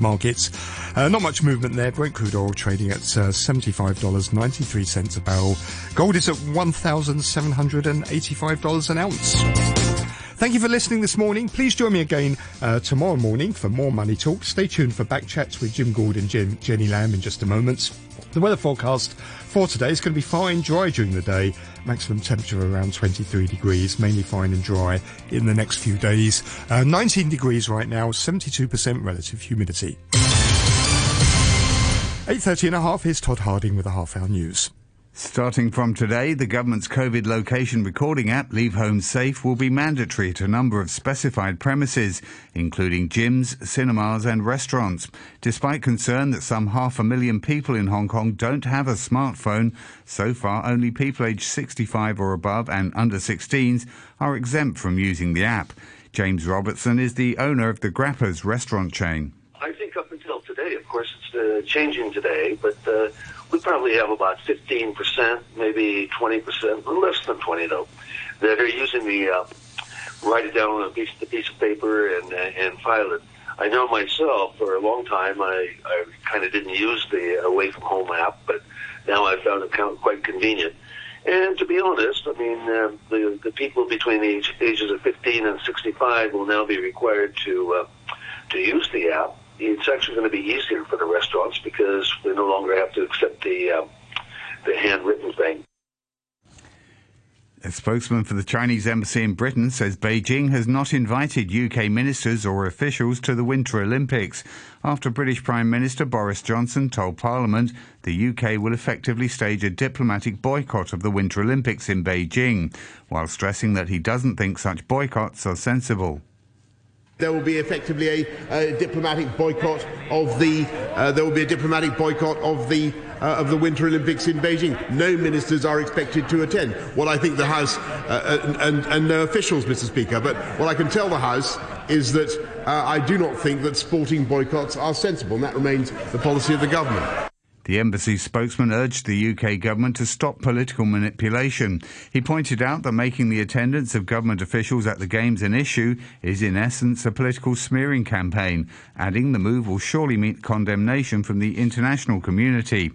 markets. Uh, not much movement there. Brent crude oil trading at uh, $75.93 a barrel. Gold is at $1,785 an ounce. Thank you for listening this morning. Please join me again uh, tomorrow morning for more money talk. Stay tuned for back chats with Jim and Jen- Jenny Lamb in just a moment. The weather forecast for today is going to be fine, dry during the day. Maximum temperature around 23 degrees, mainly fine and dry in the next few days. Uh, 19 degrees right now, 72% relative humidity. 8.30 and a half, here's Todd Harding with a half hour news. Starting from today, the government's COVID location recording app, Leave Home Safe, will be mandatory at a number of specified premises, including gyms, cinemas, and restaurants. Despite concern that some half a million people in Hong Kong don't have a smartphone, so far only people aged 65 or above and under 16s are exempt from using the app. James Robertson is the owner of the Grappa's restaurant chain. I think up until today, of course, it's uh, changing today, but uh, we probably have about 15%, maybe 20%, less than 20 though, that are using the, uh, write it down on a piece, a piece of paper and, uh, and file it. I know myself for a long time I, I kind of didn't use the away from home app, but now I've found it quite convenient. And to be honest, I mean, uh, the, the people between the age, ages of 15 and 65 will now be required to, uh, to use the app it's actually going to be easier for the restaurants because we no longer have to accept the uh, the handwritten thing. A spokesman for the Chinese embassy in Britain says Beijing has not invited UK ministers or officials to the Winter Olympics after British Prime Minister Boris Johnson told Parliament the UK will effectively stage a diplomatic boycott of the Winter Olympics in Beijing, while stressing that he doesn't think such boycotts are sensible. There will be effectively a, a diplomatic boycott of the. Uh, there will be a diplomatic boycott of the uh, of the Winter Olympics in Beijing. No ministers are expected to attend. What I think the House uh, and, and no officials, Mr. Speaker, but what I can tell the House is that uh, I do not think that sporting boycotts are sensible, and that remains the policy of the government. The embassy spokesman urged the UK government to stop political manipulation. He pointed out that making the attendance of government officials at the Games an issue is in essence a political smearing campaign, adding the move will surely meet condemnation from the international community.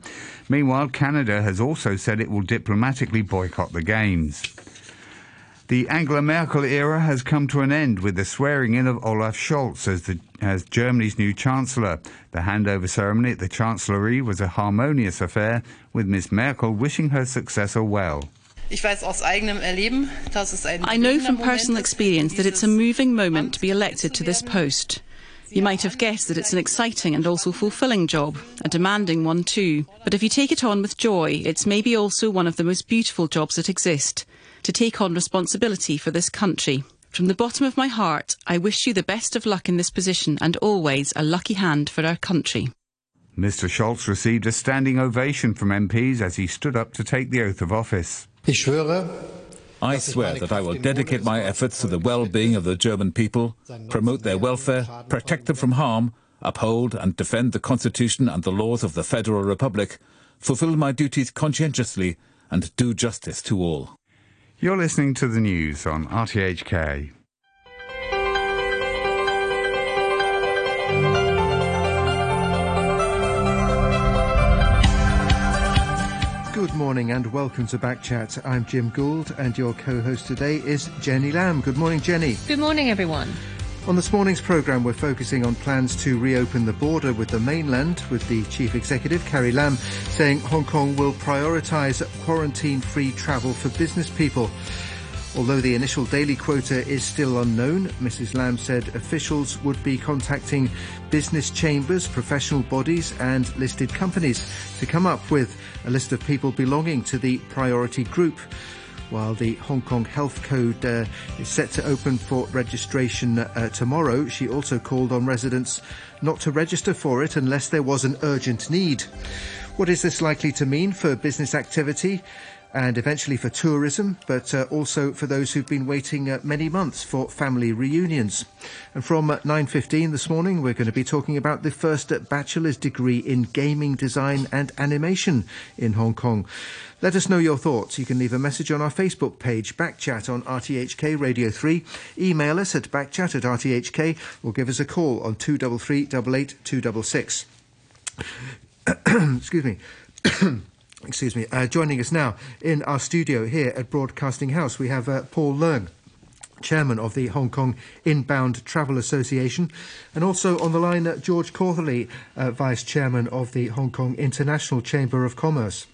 Meanwhile, Canada has also said it will diplomatically boycott the Games. The Angela Merkel era has come to an end with the swearing in of Olaf Scholz as, the, as Germany's new Chancellor. The handover ceremony at the Chancellery was a harmonious affair, with Miss Merkel wishing her successor well. I know from personal experience that it's a moving moment to be elected to this post. You might have guessed that it's an exciting and also fulfilling job, a demanding one too. But if you take it on with joy, it's maybe also one of the most beautiful jobs that exist to take on responsibility for this country. From the bottom of my heart, I wish you the best of luck in this position and always a lucky hand for our country. Mr. Scholz received a standing ovation from MPs as he stood up to take the oath of office. I swear that I will dedicate my efforts to the well-being of the German people, promote their welfare, protect them from harm, uphold and defend the Constitution and the laws of the Federal Republic, fulfill my duties conscientiously, and do justice to all. You're listening to the news on RTHK. Good morning and welcome to Backchat. I'm Jim Gould and your co-host today is Jenny Lamb. Good morning, Jenny. Good morning, everyone. On this morning's programme, we're focusing on plans to reopen the border with the mainland, with the Chief Executive, Carrie Lam, saying Hong Kong will prioritise quarantine-free travel for business people. Although the initial daily quota is still unknown, Mrs Lam said officials would be contacting business chambers, professional bodies and listed companies to come up with a list of people belonging to the priority group while the Hong Kong Health Code uh, is set to open for registration uh, tomorrow, she also called on residents not to register for it unless there was an urgent need. What is this likely to mean for business activity? and eventually for tourism, but uh, also for those who've been waiting uh, many months for family reunions. And from 9.15 this morning, we're going to be talking about the first bachelor's degree in gaming design and animation in Hong Kong. Let us know your thoughts. You can leave a message on our Facebook page, Backchat on RTHK Radio 3. Email us at backchat at RTHK or give us a call on 233 88 266. Excuse me. excuse me, uh, joining us now in our studio here at Broadcasting House, we have uh, Paul Leung. Chairman of the Hong Kong Inbound Travel Association, and also on the line, uh, George Cautherley, uh, Vice Chairman of the Hong Kong International Chamber of Commerce.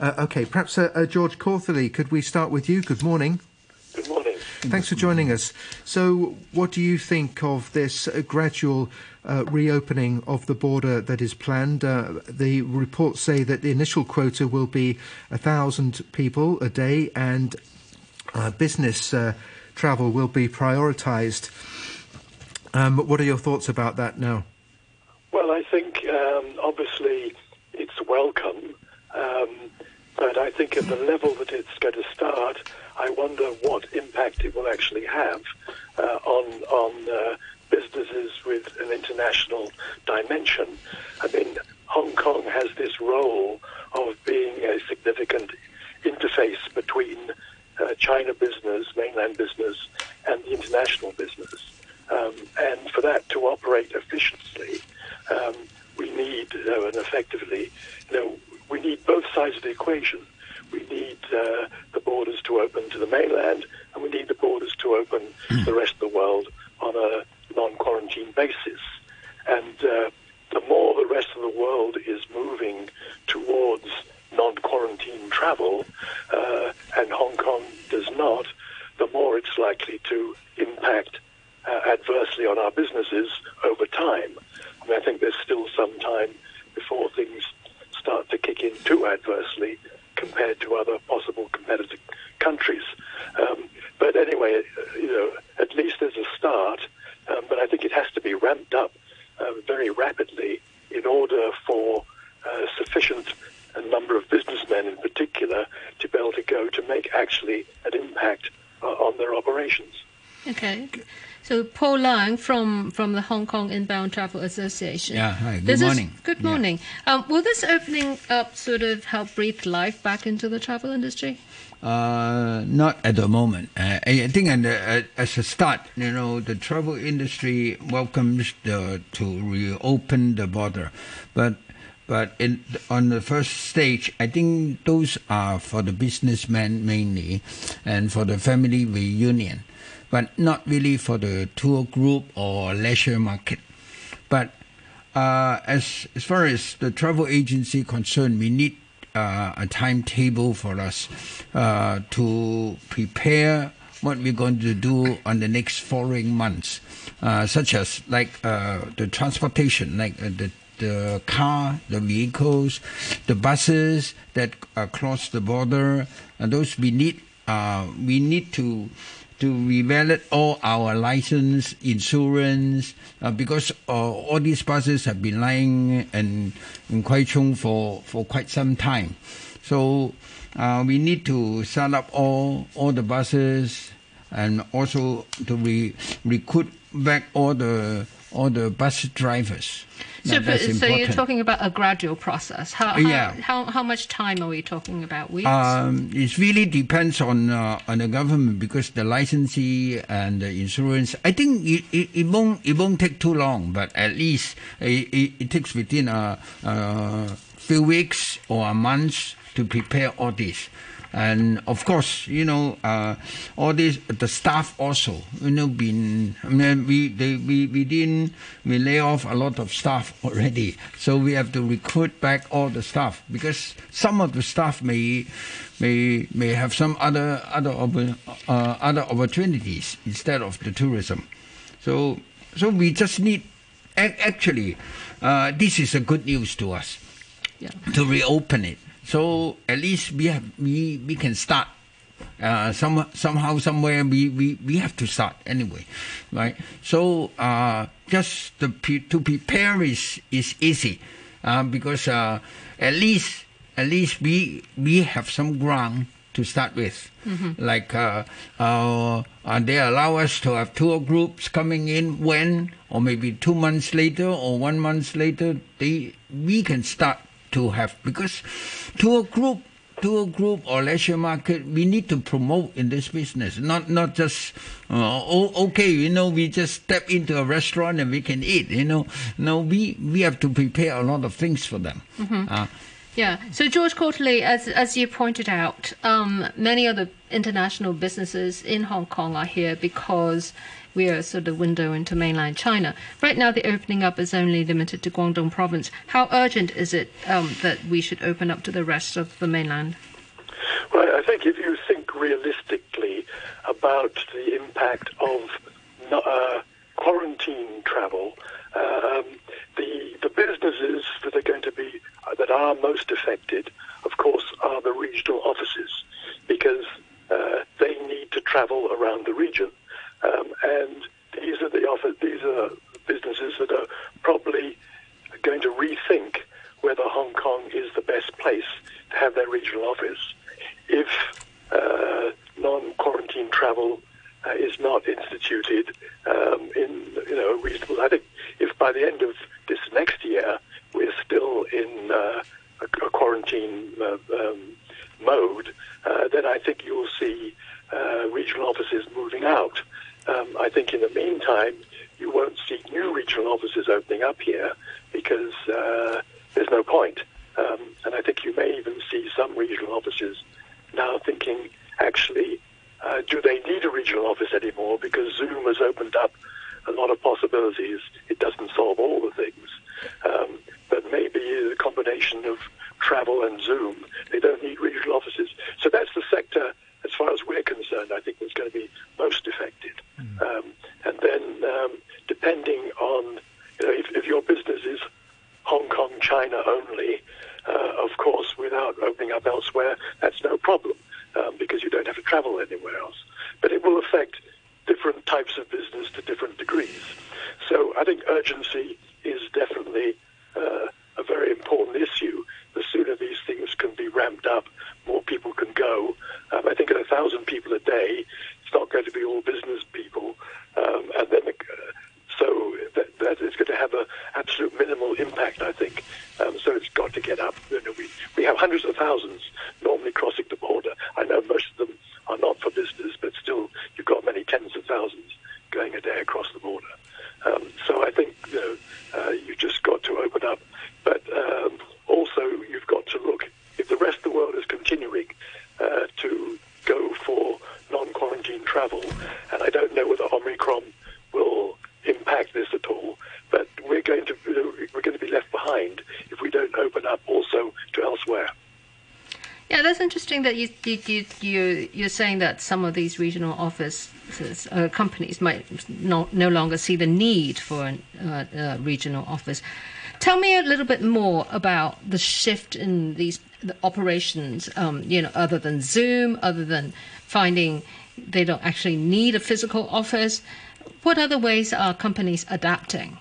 Uh, okay, perhaps uh, uh, George Cautherley, could we start with you? Good morning. Good morning. Thanks for joining us. So, what do you think of this uh, gradual uh, reopening of the border that is planned? Uh, the reports say that the initial quota will be a thousand people a day, and uh, business uh, travel will be prioritised. Um, what are your thoughts about that now? Well, I think um, obviously it's welcome, think at the level that it's going to start, I wonder what impact it will actually have uh, on on uh, businesses with an international dimension. I mean, Hong Kong has this role of being a significant interface between uh, China business, mainland business, and the international business. Um, and for that to operate efficiently, um, we need, uh, and effectively, you know, we need both sides of the equation. We need uh, the borders to open to the mainland, and we need the borders to open to the rest of the world on a non-quarantine basis. And uh, the more the rest of the world is moving towards non-quarantine travel, uh, and Hong Kong does not, the more it's likely to impact uh, adversely on our businesses over time. I mean, I think there's still some time before things start to kick in too adversely compared to other possible competitive countries. Um, but anyway, uh, you know, at least there's a start. Um, but I think it has to be ramped up uh, very rapidly in order for uh, sufficient a number of businessmen in particular to be able to go to make actually an impact uh, on their operations. Okay. So Paul Leung from, from the Hong Kong Inbound Travel Association. Yeah, hi. Good This is- morning. good Yeah. morning. Um, will this opening up sort of help breathe life back into the travel industry? Uh, not at the moment. Uh, I think the, as a start, you know, the travel industry welcomes the, to reopen the border, but but in, on the first stage, I think those are for the businessmen mainly, and for the family reunion, but not really for the tour group or leisure market. But uh, as as far as the travel agency concerned, we need uh, a timetable for us uh, to prepare what we're going to do on the next following months, uh, such as like uh, the transportation, like uh, the the car, the vehicles, the buses that cross the border, and those we need. We need to to revalid all our license, insurance, uh, because uh, all these buses have been lying in, in Kwai Chung for, for quite some time. So uh, we need to set up all, all the buses and also to re- recruit back all the all the bus drivers. So, Now, so you're talking about a gradual process. How, how, Yeah. how, how much time are we talking about? Weeks? Um, it really depends on uh, on the government because the licensee and the insurance. I think it, it, it won't it won't take too long, but at least it, it, it takes within a, a few weeks or a month to prepare all this. And of course, you know, uh, all this the staff also, you know, been. I mean, we they, we we didn't we lay off a lot of staff already, so we have to recruit back all the staff because some of the staff may may may have some other other uh, other opportunities instead of the tourism. So so we just need actually, uh, this is a good news to us yeah. to reopen it. So at least we have we, we can start. Uh, some somehow somewhere we, we, we have to start anyway, right? So uh, just to, to prepare is is easy, uh, because uh, at least at least we we have some ground to start with. Mm-hmm. Like, uh, uh, they allow us to have tour groups coming in when, or maybe two months later, or one month later, they we can start to have because to a group to a group or leisure market, we need to promote in this business. Not not just uh, oh, okay, you know, we just step into a restaurant and we can eat. You know, no, we we have to prepare a lot of things for them. Mm-hmm. Uh, yeah. So George Cautherley, as as you pointed out, um, many other international businesses in Hong Kong are here because we are sort of window into mainland China. Right now, the opening up is only limited to Guangdong province. How urgent is it um, that we should open up to the rest of the mainland? Well, I think if you think realistically about the impact of uh, quarantine travel, um, the the businesses that are going to be uh, that are most affected, of course, are the regional offices because uh, they need to travel around the region. Um, and these are the offer, these are businesses that are probably going to rethink whether Hong Kong is the best place to have their regional office if uh, non-quarantine travel uh, is not instituted um, in you know reasonable. I think if by the end of this next year we're still in uh, a, a, quarantine uh, um, mode, uh, then I think you'll see uh, regional offices moving out. Um, I think in the meantime, you won't see new regional offices opening up here because uh, there's no point. Um, and I think you may even see some regional offices now thinking, actually, uh, do they need a regional office anymore? Because Zoom has opened up a lot of possibilities. It doesn't solve all the things, um, but maybe a combination of travel and Zoom, they don't need regional offices. So that's the sector as far as we're concerned, I think it's going to be most affected. Um, and then, um, depending on, you know, if, if, your business is Hong Kong, China only, uh, of course, without opening up elsewhere, that's no problem um, because you don't have to travel anywhere else. But it will affect different types of business to different degrees. So I think urgency is definitely uh, a very important issue. The sooner these things can be ramped up, more people can go. Um, I think at a thousand people a day, it's not going to be all business people, um, and then uh, so that, that is going to have an absolute minimal impact. I think um, so. It's got to get up. You know, we we have hundreds of thousands normally crossing the border. I know most of them are not for business, but still, you've got many tens of thousands going a day across the border. Um, so I think you know, uh, you've just got to open up, but um, also you've got to look if the rest of the world is continuing uh, to go for non-quarantine travel, and I don't know whether Omicron will impact this at all. But we're going to we're going to be left behind if we don't open up also to elsewhere. Yeah, that's interesting that you you you, you you're saying that some of these regional offices uh, companies might no, no longer see the need for a uh, uh, regional office. Tell me a little bit more about the shift in these the operations. Um, you know, other than Zoom, other than finding they don't actually need a physical office. What other ways are companies adapting?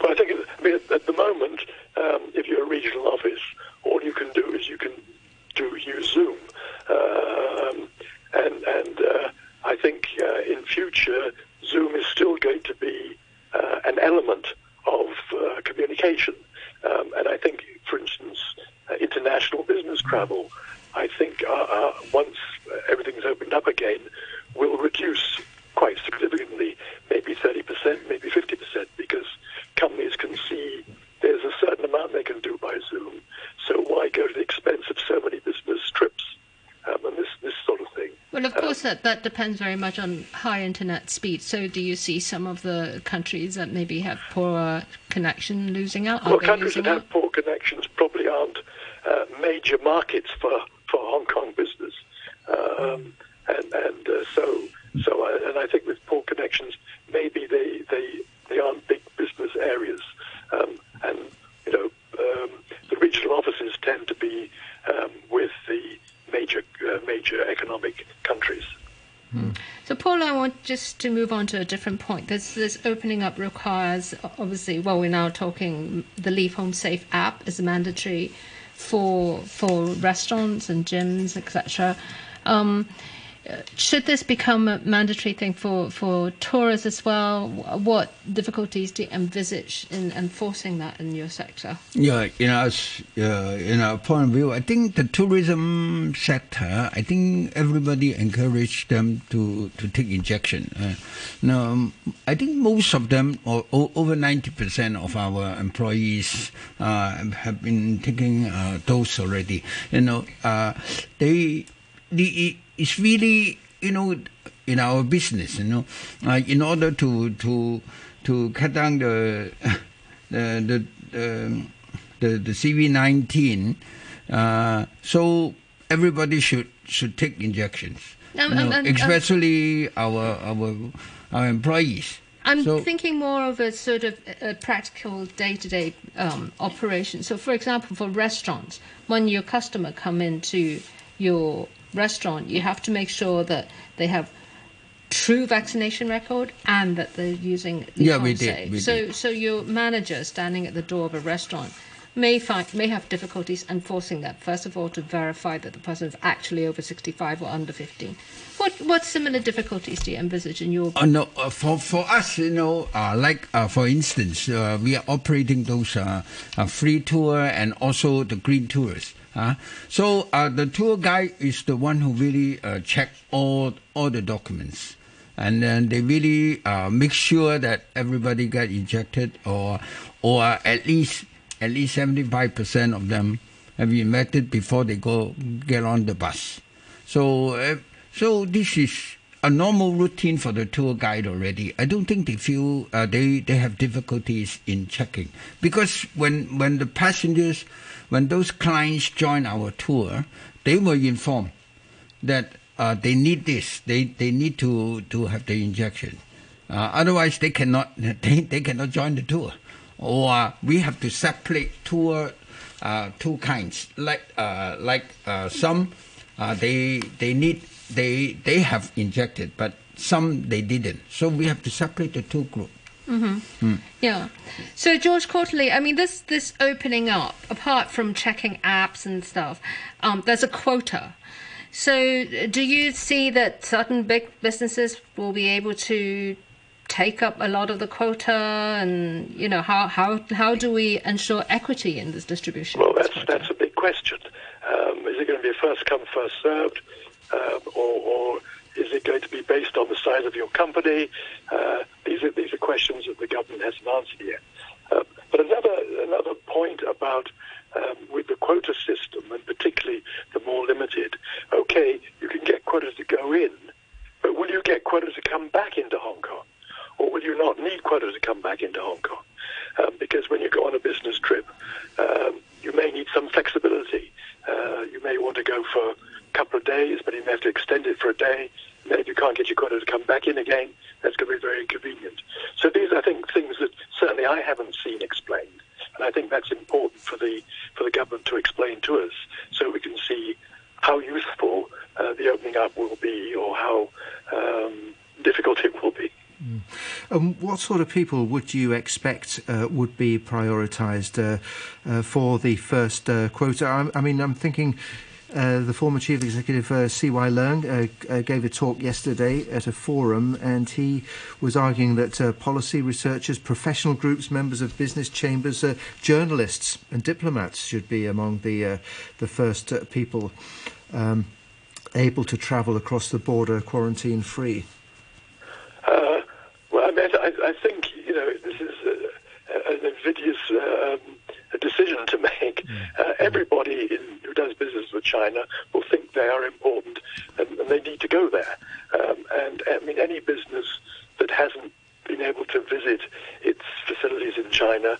Well, I think I mean, at the moment, um, if you're a regional office, all you can do is you can do use Zoom, um, and and uh, I think uh, in future Zoom is still going to be uh, an element of uh, communication, um, and I think, for instance, uh, international business travel, I think uh, once everything's opened up again, will reduce quite significantly, maybe 30%, maybe 50%, because companies can see there's a certain amount they can do by Zoom. So why go to the expense of so many business trips um, and this, this sort of thing? Well, of course, um, that, that depends very much on high internet speed. So do you see some of the countries that maybe have poor connection losing out? well, countries that out? have poor connections probably aren't uh, major markets for, for Hong Kong business. Um, and and uh, so so uh, and I think with poor connections, maybe they they, they aren't big business areas. Um, and you know, um, the regional offices tend to be um, with the major uh, major economic countries. Hmm. So, Paul, I want just to move on to a different point. This this opening up requires obviously. Well, we're now talking the Leave Home Safe app is mandatory for for restaurants and gyms, etc. Um, should this become a mandatory thing for, for tourists as well? What difficulties do you envisage in enforcing that in your sector? Yeah, know, as, uh, in our point of view, I think the tourism sector, I think everybody encouraged them to, to take injection. Uh, now, I think most of them, or, or over 90% of our employees uh, have been taking uh, dose already. You know, uh, they, the, it's really you know in our business you know uh, in order to to to cut down the the the the, the CV19 uh, so everybody should should take injections um, you know, um, um, especially our our our employees I'm so, thinking more of a sort of a practical day-to-day um, operation. So, for example, for restaurants, when your customer come into your restaurant, you have to make sure that they have true vaccination record and that they're using the yeah, we did, we so did. so your manager standing at the door of a restaurant may find may have difficulties enforcing that first of all to verify that the person is actually over 65 or under 15 what what similar difficulties do you envisage in your uh, no uh, for for us you know uh, like uh, for instance uh, we are operating those uh, free tour and also the green tours uh, so uh, the tour guide is the one who really uh, check all all the documents, and then they really uh, make sure that everybody got injected, or or at least at least seventy five percent of them have been injected before they go get on the bus. So uh, so this is a normal routine for the tour guide already. I don't think they feel uh, they they have difficulties in checking because when when the passengers when those clients join our tour, they were informed that uh, they need this. They they need to to have the injection. Uh, otherwise, they cannot they, they cannot join the tour, or uh, we have to separate tour uh, two kinds. Like uh, like uh, some they they need they they have injected, but some they didn't. So we have to separate the two groups. Mm-hmm. Mm. Yeah. So George Cautherley, I mean, this this opening up, apart from checking apps and stuff, um, there's a quota. So do you see that certain big businesses will be able to take up a lot of the quota, and you know how how how do we ensure equity in this distribution? Well, that's that's a big question. Um, is it going to be first come first served, um, or, or is it going to be based on the size of your company? Uh, these are these are questions that the government hasn't answered yet. Uh, but another another point about um, with the quota system, and particularly the more limited. Okay, you can get quotas to go in, but will you get quotas to come back into Hong Kong, or will you not need quotas to come back into Hong Kong? Um, because when you go on a business trip, um, you may need some flexibility. Uh, you may want to go for a couple of days, but you may have to extend it for a day. Then if you can't get your quota to come back in again, that's going to be very inconvenient. So these, are, I think, things that certainly I haven't seen explained, and I think that's important for the for the government to explain to us, so we can see how useful uh, the opening up will be, or how um, difficult it will be. Mm. Um, what sort of people would you expect uh, would be prioritised uh, uh, for the first uh, quota? I, I, mean, I'm thinking uh, the former chief executive C.Y. Leung gave a talk yesterday at a forum, and he was arguing that policy researchers, professional groups, members of business chambers, journalists, and diplomats should be among the the first people um, able to travel across the border quarantine free. well, I mean, I, I, think you know this is an invidious um, decision to make. Mm. everybody in does business with China will think they are important and, and they need to go there. Um, and I mean, any business that hasn't been able to visit its facilities in China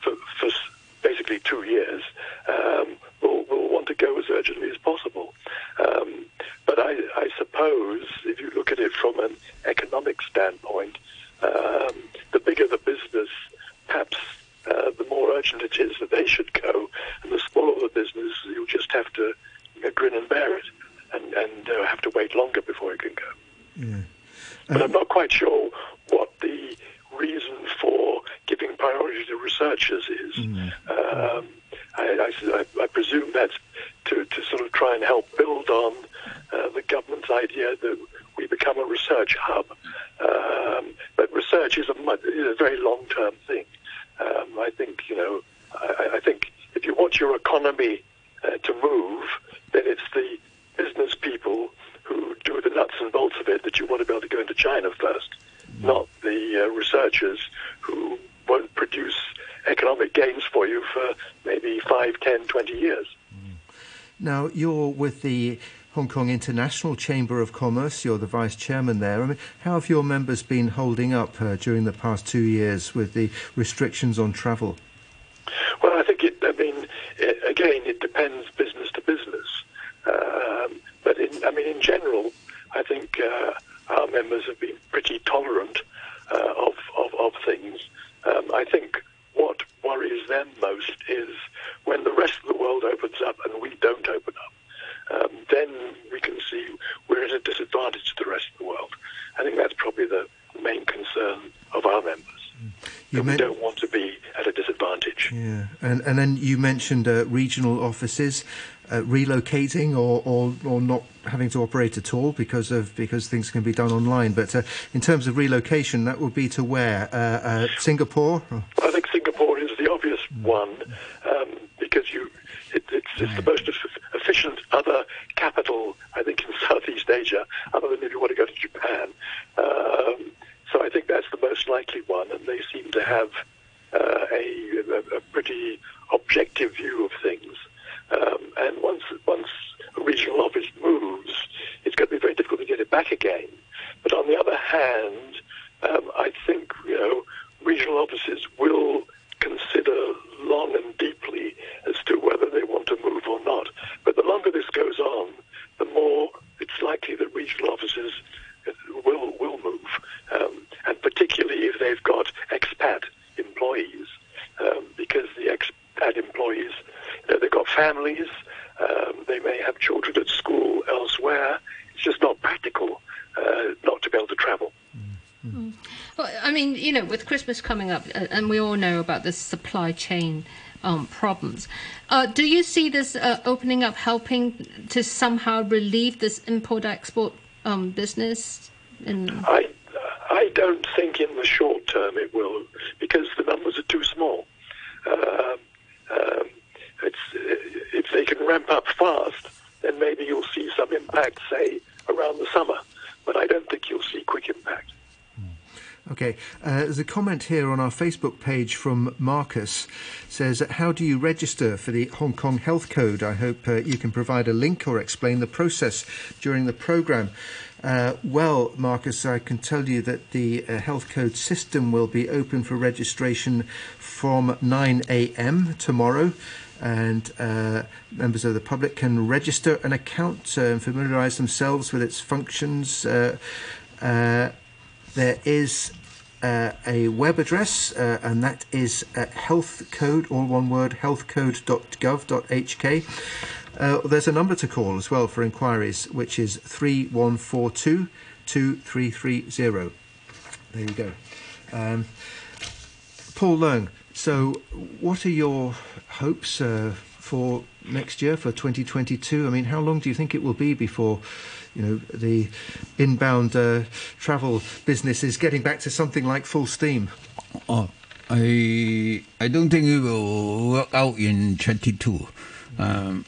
for, for basically two years um, will, will want to go as urgently as possible. Um, but I, I, suppose if you look at it from an economic standpoint, um, the bigger the business, perhaps uh, the more urgent it is that they should go, and the smaller the business, you'll just have to you know, grin and bear it, and, and uh, have to before it can go. Yeah. But I'm not quite sure what the reason for giving priority to researchers is. Mm. Um, I, I, I presume that's to, to sort of try and help build on uh, the government's idea that we become a research hub. Um, but research is a, is a very long-term thing. Um, I think, you know, I, I, think if you want your economy uh, to move, then it's the business people who do the nuts and bolts of it that you want to be able to go into China first, not the uh, researchers who won't produce economic gains for you for maybe 5, 10, 20 years. Now, you're with the Hong Kong International Chamber of Commerce. You're the vice chairman there. I mean, how have your members been holding up uh, during the past two years with the restrictions on travel? Well, I think it. I mean, it, again, it depends business to business. Um, but in, I mean, in general, I think uh, our members have been pretty tolerant uh, of, of, of things. Um, I think what worries them most is when the rest of the world opens up and we don't open up. Um, then we can see we're at a disadvantage to the rest of the world. I think that's probably the main concern of our members. You we don't want to be at a disadvantage. Yeah, and and then you mentioned uh, regional offices uh, relocating or, or or not having to operate at all because of because things can be done online. But uh, in terms of relocation, that would be to where? Uh, uh, Singapore. I think Singapore is the obvious mm. one um, because you it, it's, it's the most efficient other capital I think in Southeast Asia, other than if you want to go to Japan. Um, so I think that's the most likely one, and they seem to have uh, a, a, pretty objective view of things. Um, and once once a regional office moves, it's going to be very difficult to get it back again. But on the other hand, um, I think you know regional offices will consider long and deeply as to whether they want to move or not. But the longer this goes on, the more it's likely that regional offices will will move, um, and particularly if they've got expat employees, um, because the expat employees, you know, they've got families, um, they may have children at school elsewhere. It's just not practical uh, not to be able to travel. Mm. Well, I mean, you know, with Christmas coming up, and we all know about the supply chain um, problems. Uh, do you see this uh, opening up helping to somehow relieve this import-export um, business? In... I don't think in the short term it will because the numbers are too small. Um, um, if they can ramp up fast, then maybe you'll see some impact, say around the summer. But I don't think you'll see quick impact. Okay, uh, there's a comment here on our Facebook page from Marcus. Says, "How do you register for the Hong Kong Health Code?" I hope uh, you can provide a link or explain the process during the program. Uh, well, Marcus, I can tell you that the uh, health code system will be open for registration from 9 a.m. tomorrow and uh, members of the public can register an account uh, and familiarise themselves with its functions. Uh, uh there is uh, a web address, uh, and that is healthcode, all one word, healthcode.gov.hk. Uh, there's a number to call as well for inquiries, which is 3142 2330. There you go. Um, Paul Leung, so what are your hopes uh, for next year, for 2022? I mean, how long do you think it will be before you know, the inbound uh, travel business is getting back to something like full steam? Oh, I I don't think it will work out in 22. Um,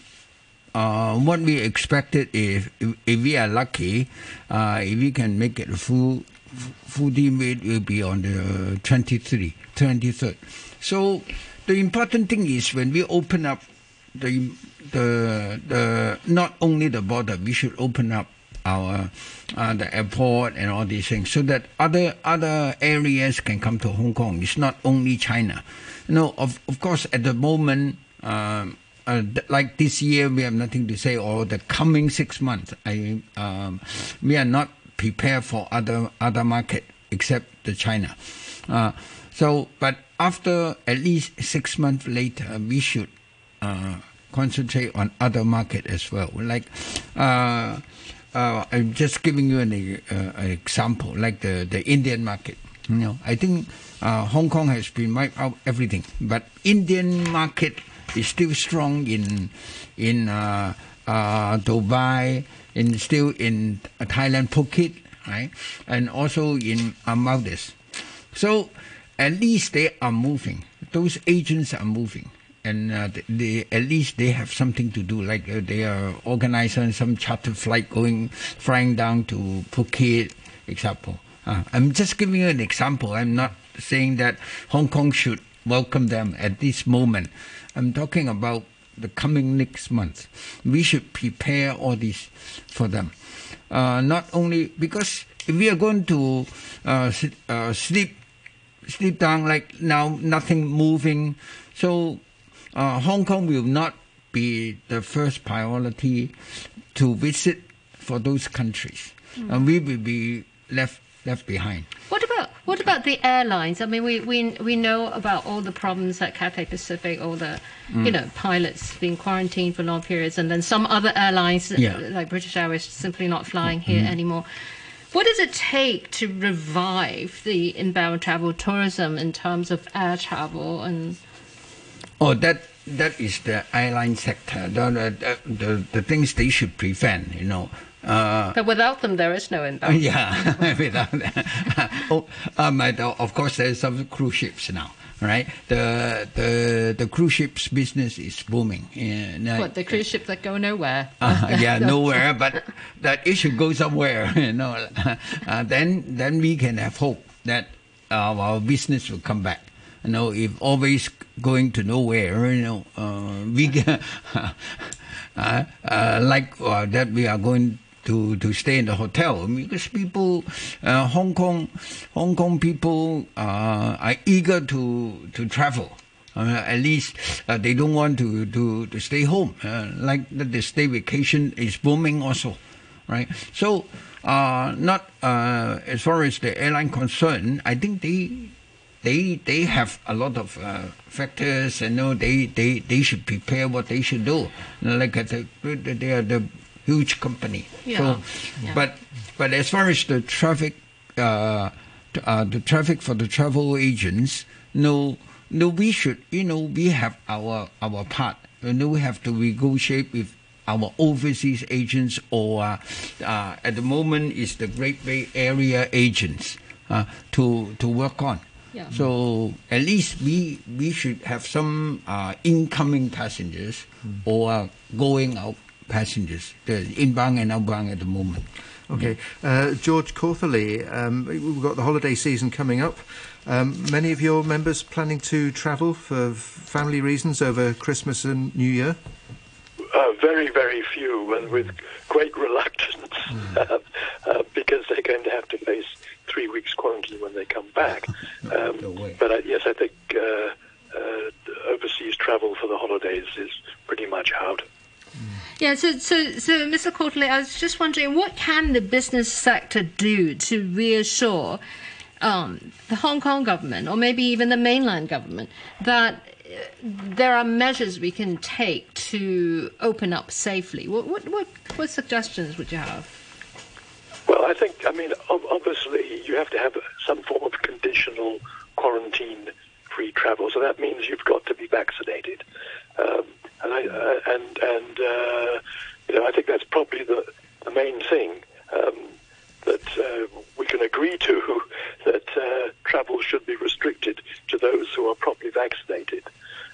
uh, what we expected if, if, we are lucky, uh, if we can make it full full team, it will be on the 23, 23rd. So the important thing is when we open up the the the not only the border, we should open up our uh, the airport and all these things, so that other other areas can come to Hong Kong. It's not only China. You know, of of course, at the moment. Um, uh, like this year, we have nothing to say, or the coming six months, I, um, we are not prepared for other other market except the China. Uh, so, but after at least six months later, we should uh, concentrate on other market as well. Like, uh, uh, I'm just giving you an, uh, an, example, like the, the Indian market. You know, I think uh, Hong Kong has been wiped out everything, but Indian market is still strong in in uh, Dubai, in still in Thailand Phuket, right, and also in Maldives. So at least they are moving. Those agents are moving and uh, they at least they have something to do. Like uh, they are organizing some charter flight going flying down to Phuket, example. Uh, I'm just giving you an example. I'm not saying that Hong Kong should welcome them at this moment. I'm talking about the coming next month. We should prepare all this for them. Uh, not only because if we are going to uh, uh, sleep sleep down like now, nothing moving, so uh, Hong Kong will not be the first priority to visit for those countries, mm. and we will be left left behind. What about what about the airlines? I mean, we we we know about all the problems at Cathay Pacific, all the mm. you know pilots being quarantined for long periods, and then some other airlines yeah. like British Airways simply not flying here mm. anymore. What does it take to revive the inbound travel tourism in terms of air travel and Oh, that that is the airline sector. The the, the, the things they should prevent, you know. Uh, but without them, there is no inbound. Yeah, without them. oh, um, of course, there's some cruise ships now right? The the the cruise ships business is booming. Uh, what the cruise ships that go nowhere? Uh, yeah, nowhere, but that it should go somewhere. You know, uh, then then we can have hope that our business will come back. You know, if always going to nowhere, you know, uh, we uh, uh, like uh, that we are going to, to stay in the hotel because people, uh, Hong Kong, Hong Kong people uh, are eager to to travel. Uh, at least uh, they don't want to, to, to stay home. Uh, like the, the stay vacation is booming also, right? So, not as far as the airline concern, I think they they they have a lot of uh, factors and you know they, they, they should prepare what they should do like uh, they are the huge company yeah. so yeah. but but as far as the traffic uh, uh, the traffic for the travel agents no no we should you know we have our our part you know we have to negotiate with our overseas agents or uh, uh, at the moment is the Great Bay Area agents uh, to to work on yeah. So at least we we should have some uh, incoming passengers mm. or going out passengers, the inbound and outbound at the moment. Okay, uh, George Cautherley, um, we've got the holiday season coming up. Um, many of your members planning to travel for family reasons over Christmas and New Year? Uh, very, very few, and with great reluctance, mm. uh, because they're going to have to face three weeks quarantine when they come back. Um, no but I, yes, I think uh, uh, overseas travel for the holidays is pretty much out. Yeah, so, so, so, Mr. Cautherley, I was just wondering, what can the business sector do to reassure um, the Hong Kong government, or maybe even the mainland government, that uh, there are measures we can take to open up safely? What, what, what, what suggestions would you have? Well, I think, I mean, obviously you have to have some form of conditional quarantine free travel. So that means you've got to be vaccinated. Um, and, I, uh, and, and uh, you know, I think that's probably the, the main thing um, that uh, we can agree to that uh, travel should be restricted to those who are properly vaccinated.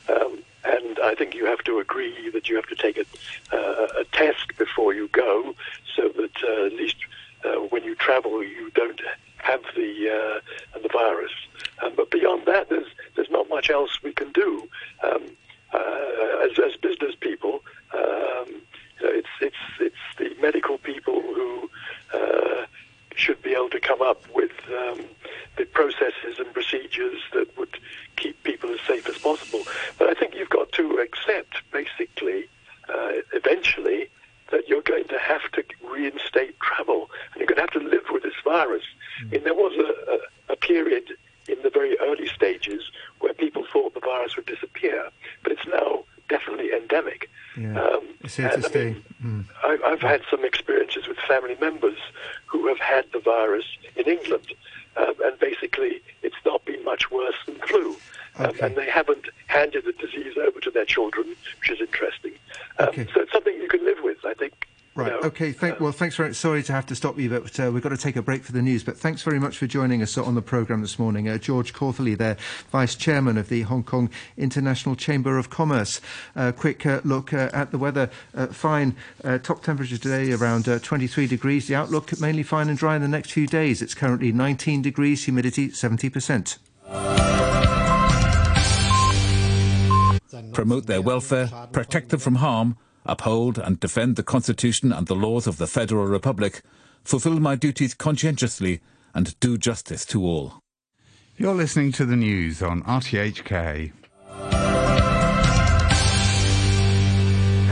Um, and I think you have to agree that you have to take a, uh, a test before you go so that uh, at least uh, when you travel, you don't have the uh, the virus. Um, but beyond that, there's there's not much else we can do um, uh, as, as business people. Um, you know, it's it's it's the medical people who uh, should be able to come up with um, the processes and procedures that would keep people as safe as possible. But I think you've got to accept, basically, uh, eventually, that you're going to have to reinstate travel and you're going to have to live with this virus. Mm. And there was a, a, a period in the very early stages where people thought the virus would disappear, but it's now definitely endemic. Yeah. Um, it's here to stay. I mean, mm. I, have had some experiences with family members who have had the virus in England, um, and basically it's not been much worse than flu. um, Okay. and they haven't handed the disease over to their children, which is interesting. Um, Okay. So it's something you can live with, I think. you Right. know. Okay. Thank, well, thanks very. Sorry to have to stop you, but uh, we've got to take a break for the news. But thanks very much for joining us on the programme this morning. Uh, George Cautherley, there, Vice Chairman of the Hong Kong International Chamber of Commerce. Uh, quick uh, look uh, at the weather. Uh, fine. Uh, top temperature today around uh, 23 degrees. The outlook mainly fine and dry in the next few days. It's currently 19 degrees. Humidity 70 percent. promote their welfare, protect them from harm, uphold and defend the Constitution and the laws of the Federal Republic, fulfill my duties conscientiously, and do justice to all. You're listening to the news on RTHK.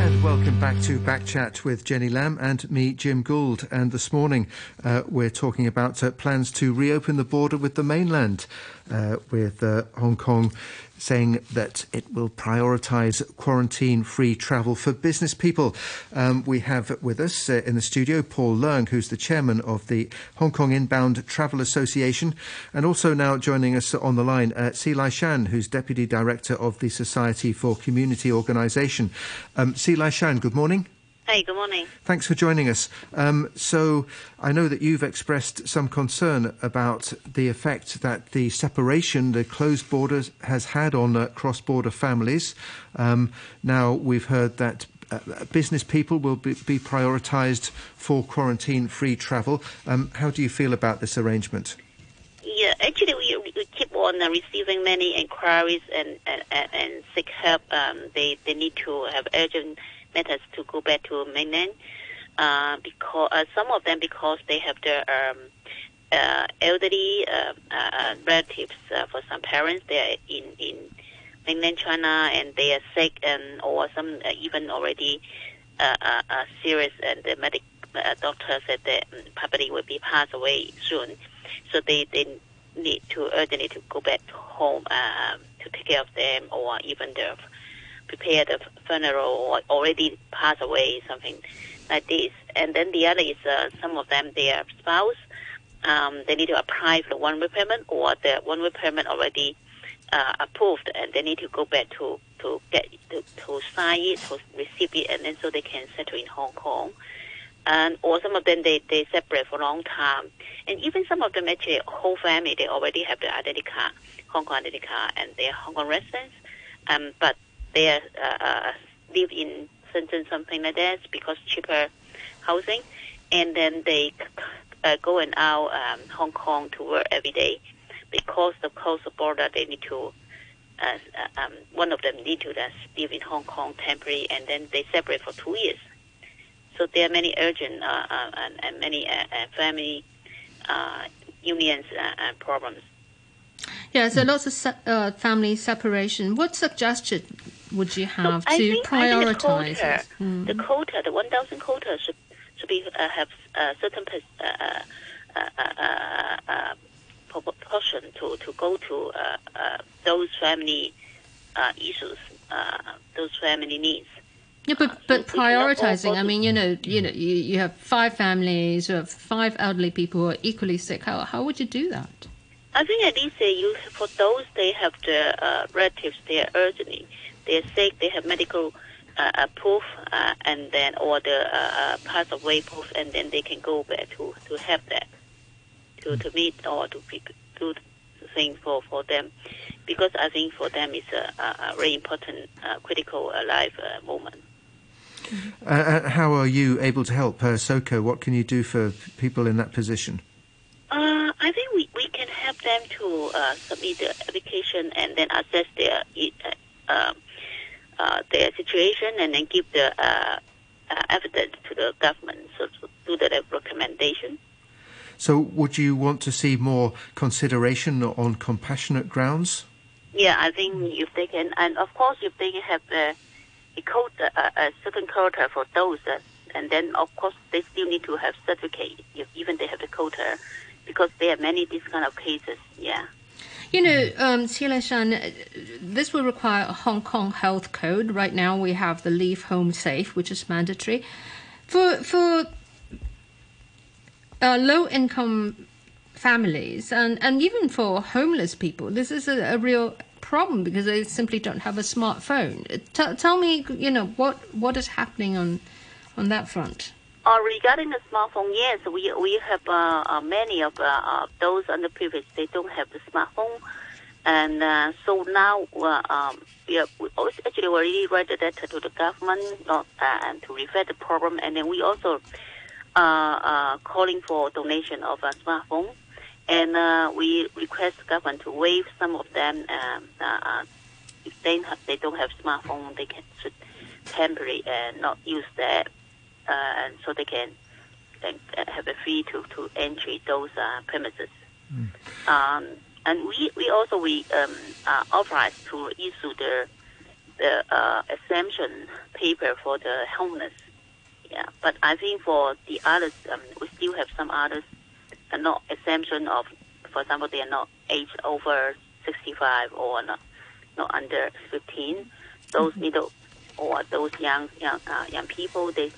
And welcome back to Backchat with Jenny Lamb and me, Jim Gould. And this morning uh, we're talking about uh, plans to reopen the border with the mainland, uh, with uh, Hong Kong saying that it will prioritise quarantine free travel for business people. Um, we have with us uh, in the studio Paul Leung, who's the chairman of the Hong Kong Inbound Travel Association, and also now joining us on the line, uh, Sze Lai Shan, who's deputy director of the Society for Community Organisation. Um, Sze Lai Shan, good morning. Hey, good morning. Thanks for joining us. Um, so, I know that you've expressed some concern about the effect that the separation, the closed borders, has had on uh, cross border families. Um, now, we've heard that uh, business people will be, be prioritised for quarantine free travel. Um, how do you feel about this arrangement? Yeah, actually, we, we keep on uh, receiving many inquiries and and, and, and seek help. Um, they they need to have urgent matters to go back to mainland. Uh, because uh, some of them because they have their um, uh, elderly uh, uh, relatives. Uh, for some parents, they are in in mainland China and they are sick and or some uh, even already uh, uh, uh, serious and the medic uh, doctor said that um, probably will be passed away soon. So they, they need to urgently to go back home um, to take care of them or even the prepare the funeral or already pass away something like this. And then the other is uh, some of them their spouse um, they need to apply for the one way permit or the one way permit already uh, approved and they need to go back to to get to, to sign it to receive it and then so they can settle in Hong Kong. And or some of them they, they separate for a long time. And even some of them actually whole family they already have the identity card Hong Kong identity card and they're Hong Kong residents um, but they are, uh, uh, live in Shenzhen something like that because cheaper housing. And then they uh, go and out um, Hong Kong to work every day because the close border they need to uh, uh, um, one of them need to uh, live in Hong Kong temporary and then they separate for two years. So there are many urgent uh, uh, and, and many uh, family unions problems. Yeah, so lots of se- family separation. What suggestion would you have I to I the prioritize quota. Mm. the quota, the 1,000 quota should should be uh, have a certain uh, uh, uh, uh, uh, proportion to to go to uh, uh, those family uh, issues, uh, those family needs. Yeah, but but prioritizing. I mean, you know, you know, you, you have five families, you have five elderly people who are equally sick. How how would you do that? I think at least they use for those they have the uh, relatives they are urgently they are sick they have medical uh, uh, proof uh, and then or the uh, uh, pass away proof and then they can go back to to have that to to meet or to do the thing for for them because I think for them it's a, a, a very important uh, critical uh, life uh, moment. Uh, uh, how are you able to help, uh, SoCO? What can you do for people in that position? Uh, I think we, we can help them to uh, submit the application and then assess their uh, uh, uh, their situation and then give the uh, uh, evidence to the government so to do the recommendation. So, would you want to see more consideration on compassionate grounds? Yeah, I think if they can, and of course if they have a, a quota, a, a certain quota for those, uh, and then of course they still need to have certificate if even they have the quota, because there are many these kind of cases. Yeah. You know, um, Shan, uh, this will require a Hong Kong health code. Right now, we have the Leave Home Safe, which is mandatory. For for uh, low income families and, and even for homeless people, this is a, a real problem because they simply don't have a smartphone. T- tell me, you know, what what is happening on on that front? Uh, regarding the smartphone, yes, we we have uh, uh, many of uh, uh, those underprivileged. They don't have the smartphone, and uh, so now um, we, are, we actually already write a letter to the government and to refer the problem, and then we also calling for donation of a smartphone, and we request the government to waive some of them. Um, if they have, they don't have smartphone, they can should temporarily not use that uh, so they can uh, have a fee to, to entry those uh, premises. Mm. Um, and we, we also we um, are authorized to issue the the uh, exemption paper for the homeless. Yeah, but I think for the others, um, we still have some others are not exemption of, for example, they are not aged over 65 or not, not under 15. Those mm-hmm. middle or those young young uh, young people, they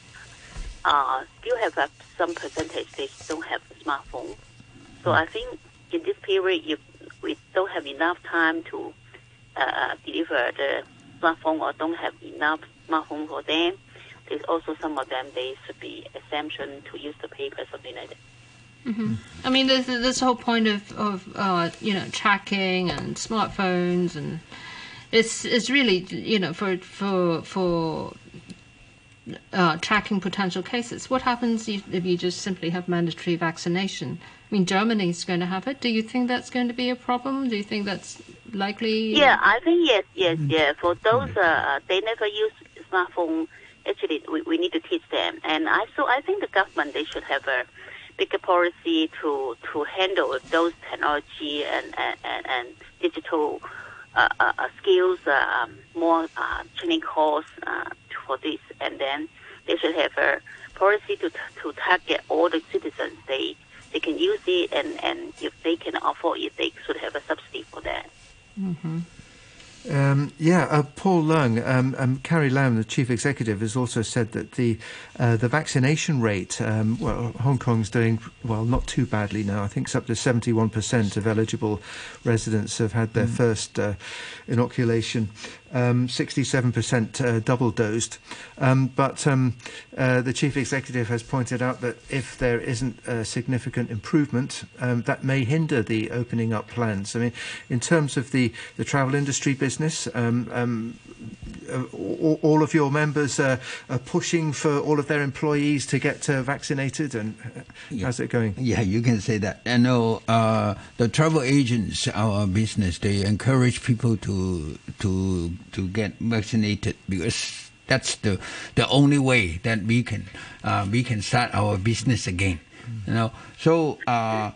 uh, still have uh, some percentage they don't have smartphone. So I think in this period, if we don't have enough time to uh, deliver the smartphone or don't have enough smartphone for them, there's also some of them they should be exemption to use the paper something like that. Mm-hmm. I mean, there's this whole point of of uh, you know tracking and smartphones, and it's it's really you know for for for uh, tracking potential cases. What happens if, if you just simply have mandatory vaccination? I mean, Germany is going to have it. Do you think that's going to be a problem? Do you think that's likely? Yeah, I think yes, yes, mm-hmm. yeah. For those, uh, they never use smartphone. Actually, we, we need to teach them. And I so I think the government they should have a bigger policy to to handle those technology and and, and, and digital uh, uh, uh skills, uh, um, more uh, training course uh, for this, and then they should have a policy to to target all the citizens. They they can use it, and and if they can afford it, they should have a subsidy for that. Mm-hmm. Um, yeah, uh, Paul Leung, um, um, Carrie Lam, the chief executive, has also said that the uh, the vaccination rate, um, well, Hong Kong's doing well, not too badly now. I think it's up to seventy one percent of eligible residents have had their mm. first uh, inoculation um, 67% uh, double dosed. Um, but um, uh, the chief executive has pointed out that if there isn't a significant improvement, um, that may hinder the opening up plans. I mean, in terms of the, the travel industry business, um, um, all of your members are, are, pushing for all of their employees to get uh, vaccinated, and uh, yeah. how's it going? Yeah, you can say that. I know uh, the travel agents, our business, they encourage people to to to get vaccinated because that's the the only way that we can uh, we can start our business again. Mm. You know, so uh,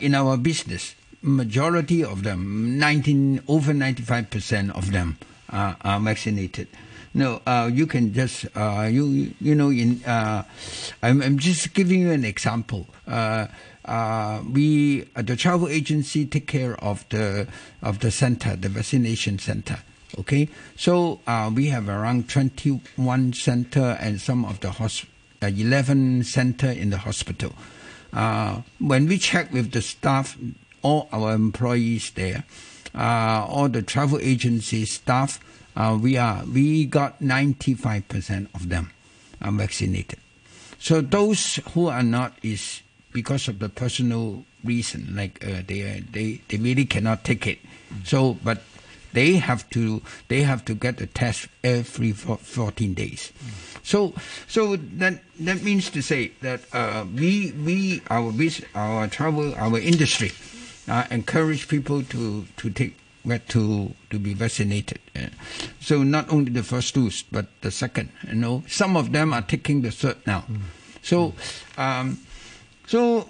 in our business, majority of them, nineteen over ninety five percent of them uh, are vaccinated. No, uh, you can just uh, you you know in uh, I'm, I'm just giving you an example. Uh, uh, we the travel agency take care of the of the center, the vaccination center. Okay, so we have around 21 center and some of the hosp- 11 center in the hospital. when we check with the staff, all our employees there, all the travel agency staff uh, we are we got 95% of them are vaccinated. So those who are not is because of the personal reason, like uh, they they they really cannot take it. So, but they have to they have to get a test every 14 days. So so that that means to say that uh, we we our business, our travel our industry uh, encourage people to to take to to be vaccinated. So not only the first dose, but the second. You know, some of them are taking the third now. Mm. So, um, so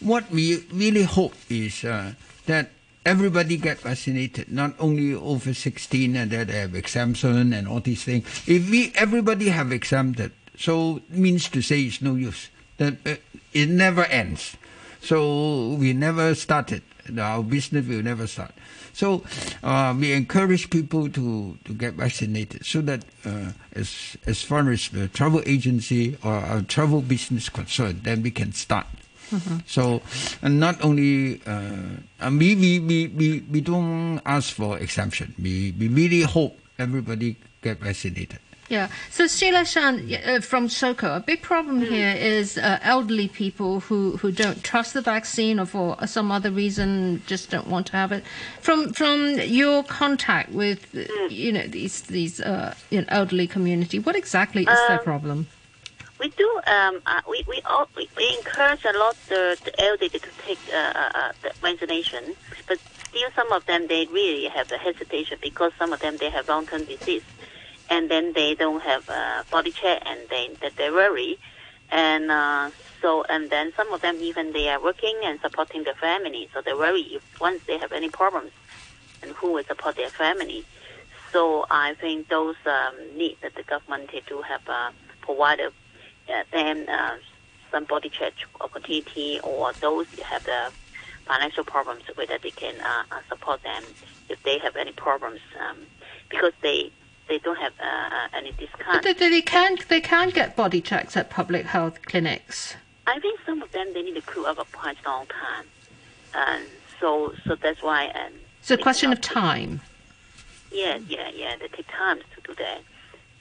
what we really hope is uh, that everybody get vaccinated, not only over 16 and that they have exemption and all these things. If we everybody have exempted, so means to say it's no use. That uh, it never ends. So we never started. Our business will never start. So uh, we encourage people to, to get vaccinated so that uh, as as far as the travel agency or our travel business concerned, then we can start. So, and not only uh, and we, we, we, we, we don't ask for exemption. We, we really hope everybody get vaccinated. Yeah. So Sze Lai Shan uh, from SoCO, a big problem here is uh, elderly people who, who don't trust the vaccine or for some other reason just don't want to have it. From from your contact with uh, you know these these uh, you know, elderly community, what exactly is their Um, problem? We do. Um, uh, we we, all, we we encourage a lot the, the elderly to take uh, the vaccination, but still some of them they really have a hesitation because some of them they have long term disease, and then they don't have a body check and they that they worry, and uh, so and then some of them even they are working and supporting their family, so they worry if once they have any problems, and who will support their family. So I think those um, need that the government to have uh, provided uh, them uh, some body check opportunity or those who have the financial problems whether they can uh, uh, support them if they have any problems um, because they they don't have uh, any But discount. they, they can they can get body checks at public health clinics. I think some of them they need to queue up a quite long time, and so so that's why. And It's a question of time. yeah, yeah, yeah, they take time to do that.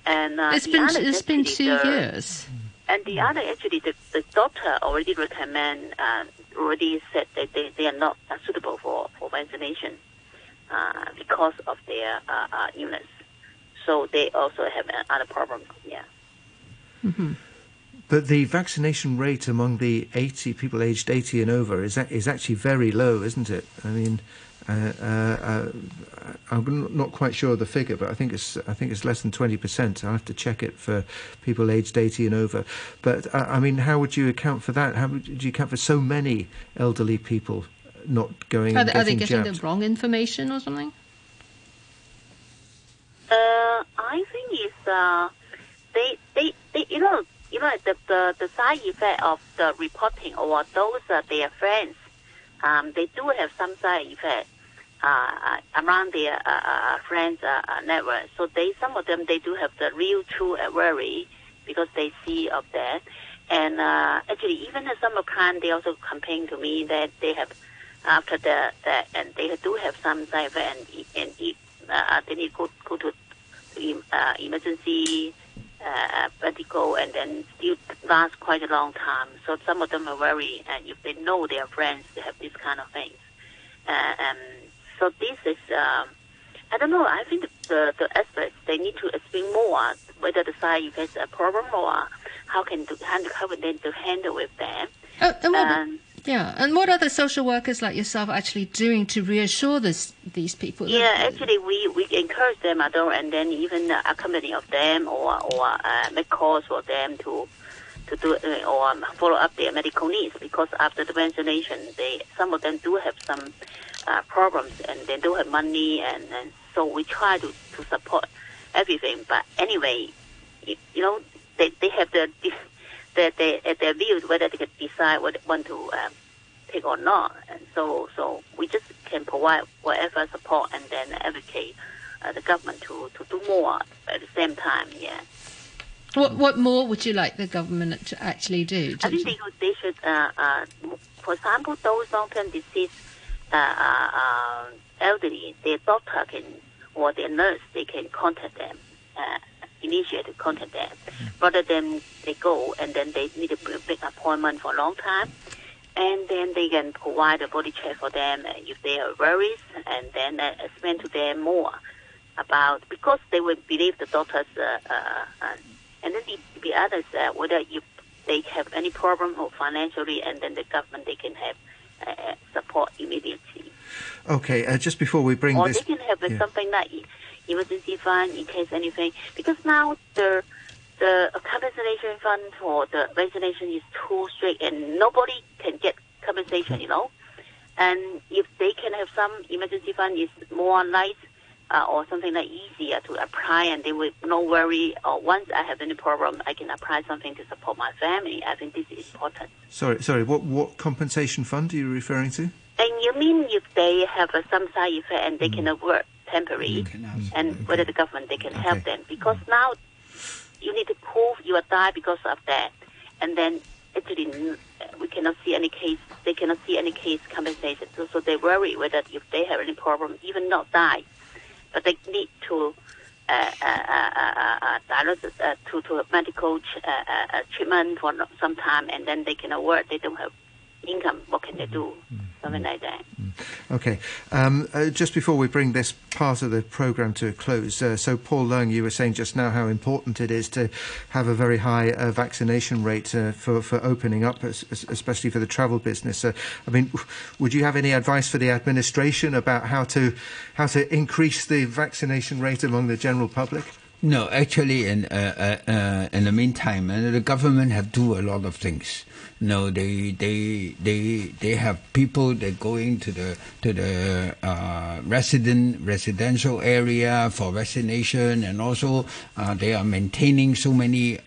And uh, It's been it's been two the- years. And the other, actually, the, the doctor already recommend, uh, already said that they, they are not uh, suitable for, for vaccination uh, because of their uh, uh, illness. So they also have other problems, yeah. But the vaccination rate among the 80 people aged 80 and over is a- is actually very low, isn't it? I mean, uh, uh, uh, I'm not quite sure of the figure, but I think it's I think it's less than 20 percent. I have to check it for people aged 80 and over. But uh, I mean, how would you account for that? How would you account for so many elderly people not going Are and they, are they getting getting jabbed? the wrong information or something? Uh, I think it's uh, they, they, they, you know, you know, the, the, the side effect of the reporting or those uh, their friends, um, they do have some side effect uh, uh, around their uh, uh, friends uh, uh, network. So they, some of them, they do have the real true uh, worry because they see of that. And uh, actually, even the summer plan, they also complain to me that they have after the, the and they do have some side effect and and e- uh, they need to go, go to uh, emergency uh, medical and then still last quite a long time. So some of them are worried, and if they know their friends, they have this kind of things. Uh, um, so this is, um, I don't know. I think the, the, experts they need to explain more whether the side effects are a problem or how can to how can they to handle with them. Oh, Um, yeah, and what are the social workers like yourself actually doing to reassure this, these people? Yeah, actually, we, we encourage them, although, and then even accompany of them or or uh, make calls for them to to do uh, or um, follow up their medical needs because after the vaccination, they some of them do have some uh, problems and they don't have money, and, and so we try to, to support everything. But anyway, you, you know, they they have the their their their views whether they can decide what they want to. Um, take or not. And so, so we just can provide whatever support and then advocate uh, the government to, to do more at the same time. Yeah, What, what more would you like the government to actually do? I think they, they should, uh, uh, for example, those long-term disease uh, uh, uh, elderly, their doctor can or their nurse they can contact them. Initiate to contact them rather than they go and then they need a big appointment for a long time and then they can provide a body check for them if they are worries, and then uh, explain to them more about because they will believe the doctors, uh, uh, uh, and then the, the others uh, whether if they have any problem or financially, and then the government they can have uh, support immediately, Okay, uh, just before we bring or this, they can have yeah. something like emergency fund in case anything. Because now the the compensation fund for the vaccination is too strict, and nobody can get compensation. You know, and if they can have some emergency fund, is more light. Uh, or something like easier to apply, and they will no worry. Or once I have any problem, I can apply something to support my family. I think this is important. sorry, sorry, what what compensation fund are you referring to? And you mean if they have uh, some side effect and they cannot work temporary, and whether the government they can help them because now you need to prove you are died because of that, and then actually we cannot see any case. They cannot see any case compensation. So, so they worry whether if they have any problem, even not die, but they need to uh, uh, uh, dialysis to to medical treatment for some time, and then they cannot work. They don't have income. What can they do? Mm-hmm. Something. Mm-hmm. Okay. Um, uh, just before we bring this part of the programme to a close, uh, so Paul Leung, you were saying just now how important it is to have a very high uh, vaccination rate uh, for, for opening up, especially for the travel business. Uh, I mean, would you have any advice for the administration about how to how to increase the vaccination rate among the general public? No, actually, in uh, uh, uh, in the meantime, uh, the government have do a lot of things. No, they they they they have people that going to the to the uh, resident residential area for vaccination, and also they are maintaining so many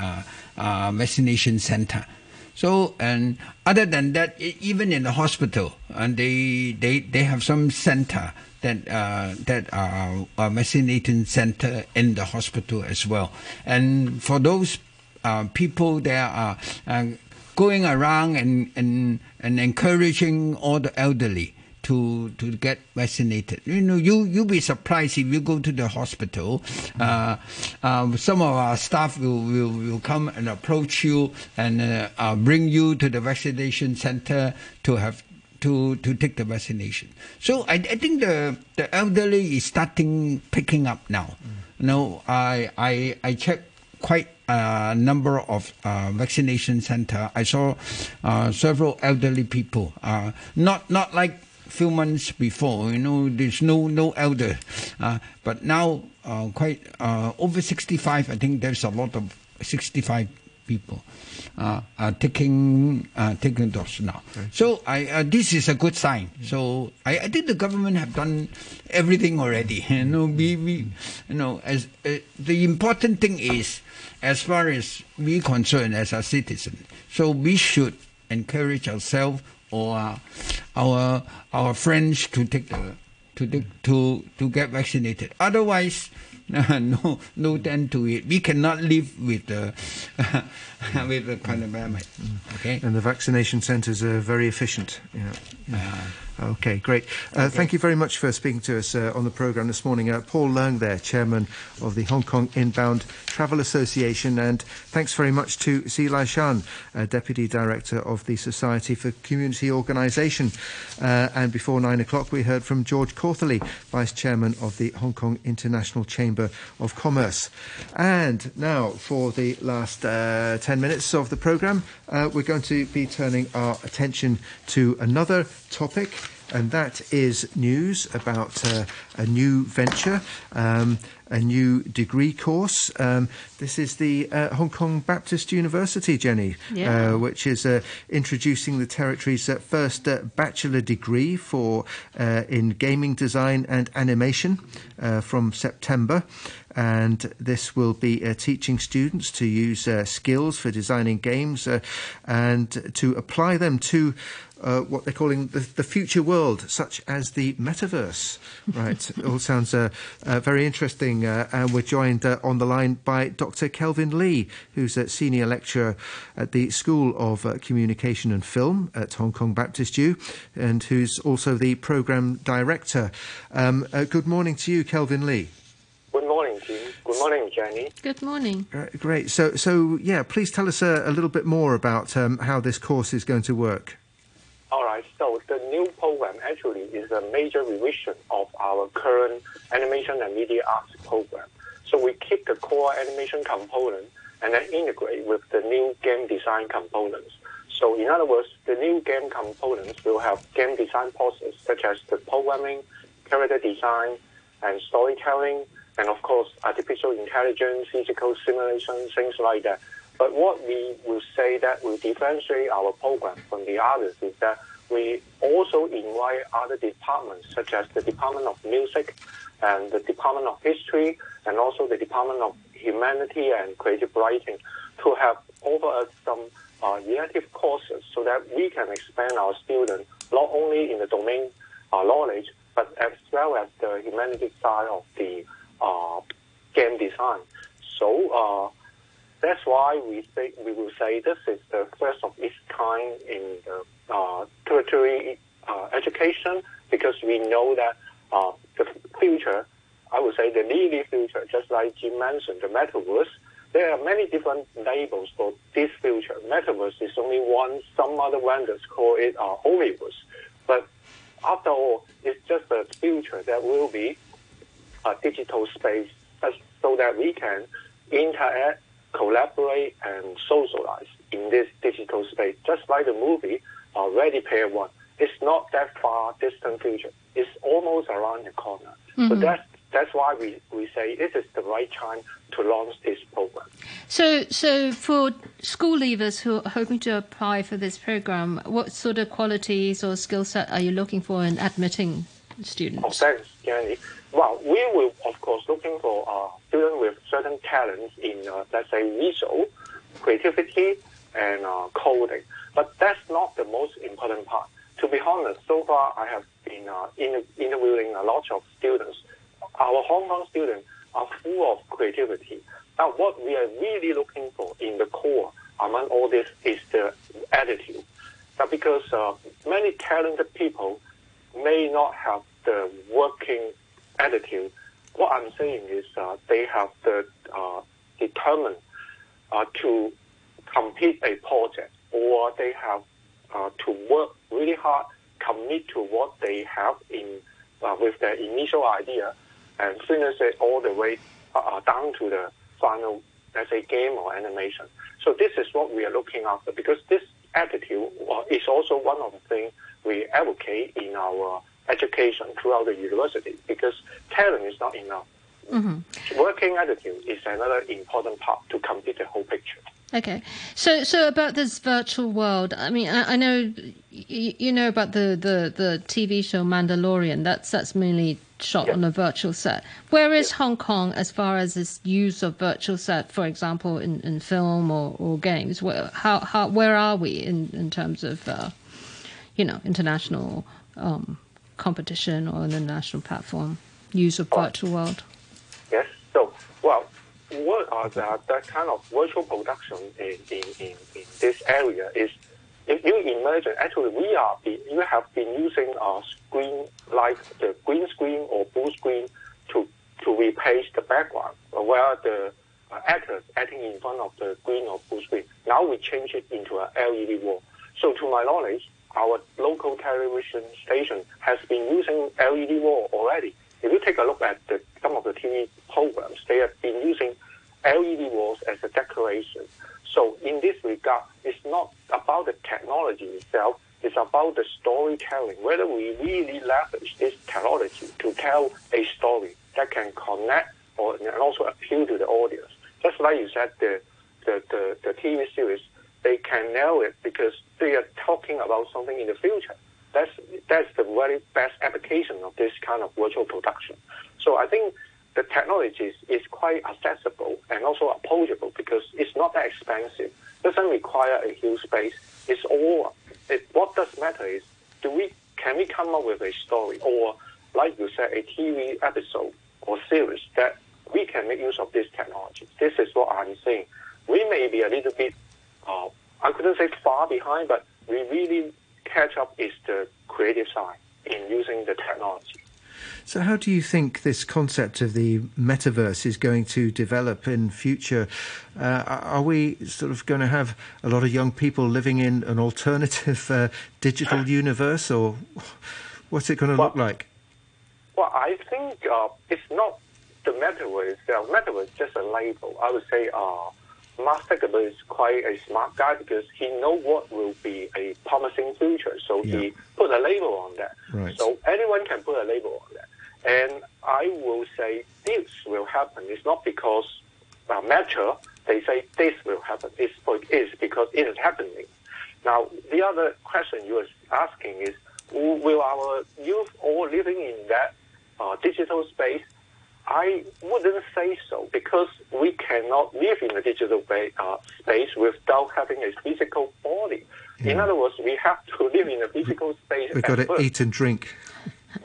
vaccination center. So and other than that, even in the hospital, and they they they have some center that uh, that are a vaccination center in the hospital as well. And for those uh, people that are uh, going around and, and and encouraging all the elderly to to get vaccinated. You know, you you'll be surprised if you go to the hospital. Uh, uh, some of our staff will, will, will come and approach you and uh, uh bring you to the vaccination center to have to, to take the vaccination. So I, I think the, the elderly is starting picking up now. Mm. You know, I, I, I checked quite a number of uh, vaccination center. I saw uh, several elderly people, uh, not, not like few months before, you know, there's no, no elder. Uh, but now, uh, quite uh, over 65, I think there's a lot of 65 people uh, are taking uh, taking dose now. Okay. So I uh, this is a good sign. So I, I think the government have done everything already. You know, we, we you know as uh, the important thing is as far as we concerned as a citizen. So we should encourage ourselves or uh, our our friends to take the to take, to to get vaccinated. Otherwise no, no end to it. We cannot live with the with the pandemic. Mm. Okay. And the vaccination centres are very efficient. Yeah. Uh, yeah. Uh, okay, great. Uh, okay. Thank you very much for speaking to us uh, on the programme this morning. Uh, Paul Leung, there, chairman of the Hong Kong Inbound Travel Association, and thanks very much to Sze Lai Shan, uh, deputy director of the Society for Community Organisation. Uh, and before nine o'clock, we heard from George Cautherley, vice chairman of the Hong Kong International Chamber of Commerce. And now for the last 10 minutes of the programme, uh, we're going to be turning our attention to another topic, and that is news about uh, a new venture. Um, a new degree course. Um, this is the uh, Hong Kong Baptist University, Jenny, yeah. uh, which is uh, introducing the territory's uh, first uh, bachelor degree for uh, in gaming design and animation from September and this will be uh, teaching students to use uh, skills for designing games uh, and to apply them to uh, what they're calling the, the, future world, such as the metaverse. Right, all sounds uh, uh, very interesting. and we're joined on the line by Dr. Kelvin Lee, who's a senior lecturer at the School of Communication and Film at Hong Kong Baptist U, and who's also the program director. Um, good morning to you, Kelvin Lee. Good morning, Jim. Good morning, Jenny. Good morning. Uh, great. So, so yeah, please tell us a, a little bit more about um, how this course is going to work. All right. So, the new program actually is a major revision of our current animation and media arts program. So, we keep the core animation component and then integrate with the new game design components. So, in other words, the new game components will have game design process such as the programming, character design, and storytelling and of course artificial intelligence, physical simulation, things like that. But what we will say that will differentiate our program from the others is that we also invite other departments such as the Department of Music and the Department of History and also the Department of Humanity and Creative Writing to have over us some uh, courses so that we can expand our students not only in the domain uh, knowledge but as well as the humanities side of the uh, game design. So uh, that's why we think we will say this is the first of its kind in the uh, tertiary uh, education because we know that uh, the future, I would say the near future, just like Jim mentioned, the metaverse, there are many different labels for this future. Metaverse is only one. Some other vendors call it uh, Omniverse. But after all, it's just a future that will be a digital space so that we can interact, collaborate, and socialize in this digital space. Just like the movie uh, Ready Player One. It's not that far distant future. It's almost around the corner. Mm-hmm. So that's that's why we, we say this is the right time to launch this program. So, so for school leavers who are hoping to apply for this program, what sort of qualities or skill set are you looking for in admitting students? Oh, thanks, Jenny. Well, we will, of course, looking for uh, students with certain talents in, uh, let's say, visual, creativity, and uh, coding. But that's not the most important part. To be honest, so far I have been uh, in, interviewing a lot of students. Our Hong Kong students are full of creativity. Now, what we are really looking for in the core among all this is the attitude. Now, because uh, many talented people may not have the working attitude, what I'm saying is uh, they have the uh, determined uh, to complete a project or they have uh, to work really hard, commit to what they have in uh, with their initial idea, and finish it all the way uh, uh down to the final, let's say, game or animation. So this is what we are looking after because this attitude uh, is also one of the things we advocate in our education throughout the university because talent is not enough. Mm-hmm. Working attitude is another important part to complete the whole picture. Okay, so so about this virtual world, I mean, I, I know you, you, know about the, the, the TV show Mandalorian. That's that's mainly shot yeah. on a virtual set. Where is yeah. Hong Kong as far as this use of virtual set, for example, in, in film or, or games? Where how, how where are we in in terms of uh, you know international um, competition or an international platform use of virtual world? Yes. So well what are the, that kind of virtual production in, in, in, in this area is if you imagine, actually, we are you have been using a screen like the green screen or blue screen to to replace the background, where the uh, actors acting in front of the green or blue screen. Now we change it into a LED wall. So, to my knowledge, our local television station has been using LED wall already. If you take a look at the, some of the TV programs, they have been using LED walls as a decoration. So in this regard, it's not about the technology itself, it's about the storytelling, whether we really leverage this technology to tell a story that can connect or and also appeal to the audience. Just like you said, the, the, the, the TV series, they can nail it because they are talking about something in the future. That's, that's the very best application of this kind of virtual production. So I think the technology is quite accessible and also approachable because it's not that expensive. It doesn't require a huge space. It's all. It, what does matter is do we can we come up with a story or like you said a TV episode or series that we can make use of this technology. This is what I'm saying. We may be a little bit. Uh, I couldn't say far behind, but we really catch up is the creative side in using the technology. So, how do you think this concept of the metaverse is going to develop in future? Uh, are we sort of going to have a lot of young people living in an alternative uh, digital universe, or what's it going to well, look like? Well, I think uh, it's not the metaverse itself. Metaverse is just a label. I would say uh, Mark Zuckerberg is quite a smart guy because he knows what will be a promising future. So yeah. he put a label on that. Right. So anyone can put a label on that. And I will say this will happen. It's not because uh, Meta they say this will happen. It's, it's because it is happening. Now, the other question you are asking is, will our youth all living in that uh, digital space I wouldn't say so because we cannot live in a digital ba- uh, space without having a physical body. Yeah. In other words, we have to live in a physical space. We've got to first. eat and drink.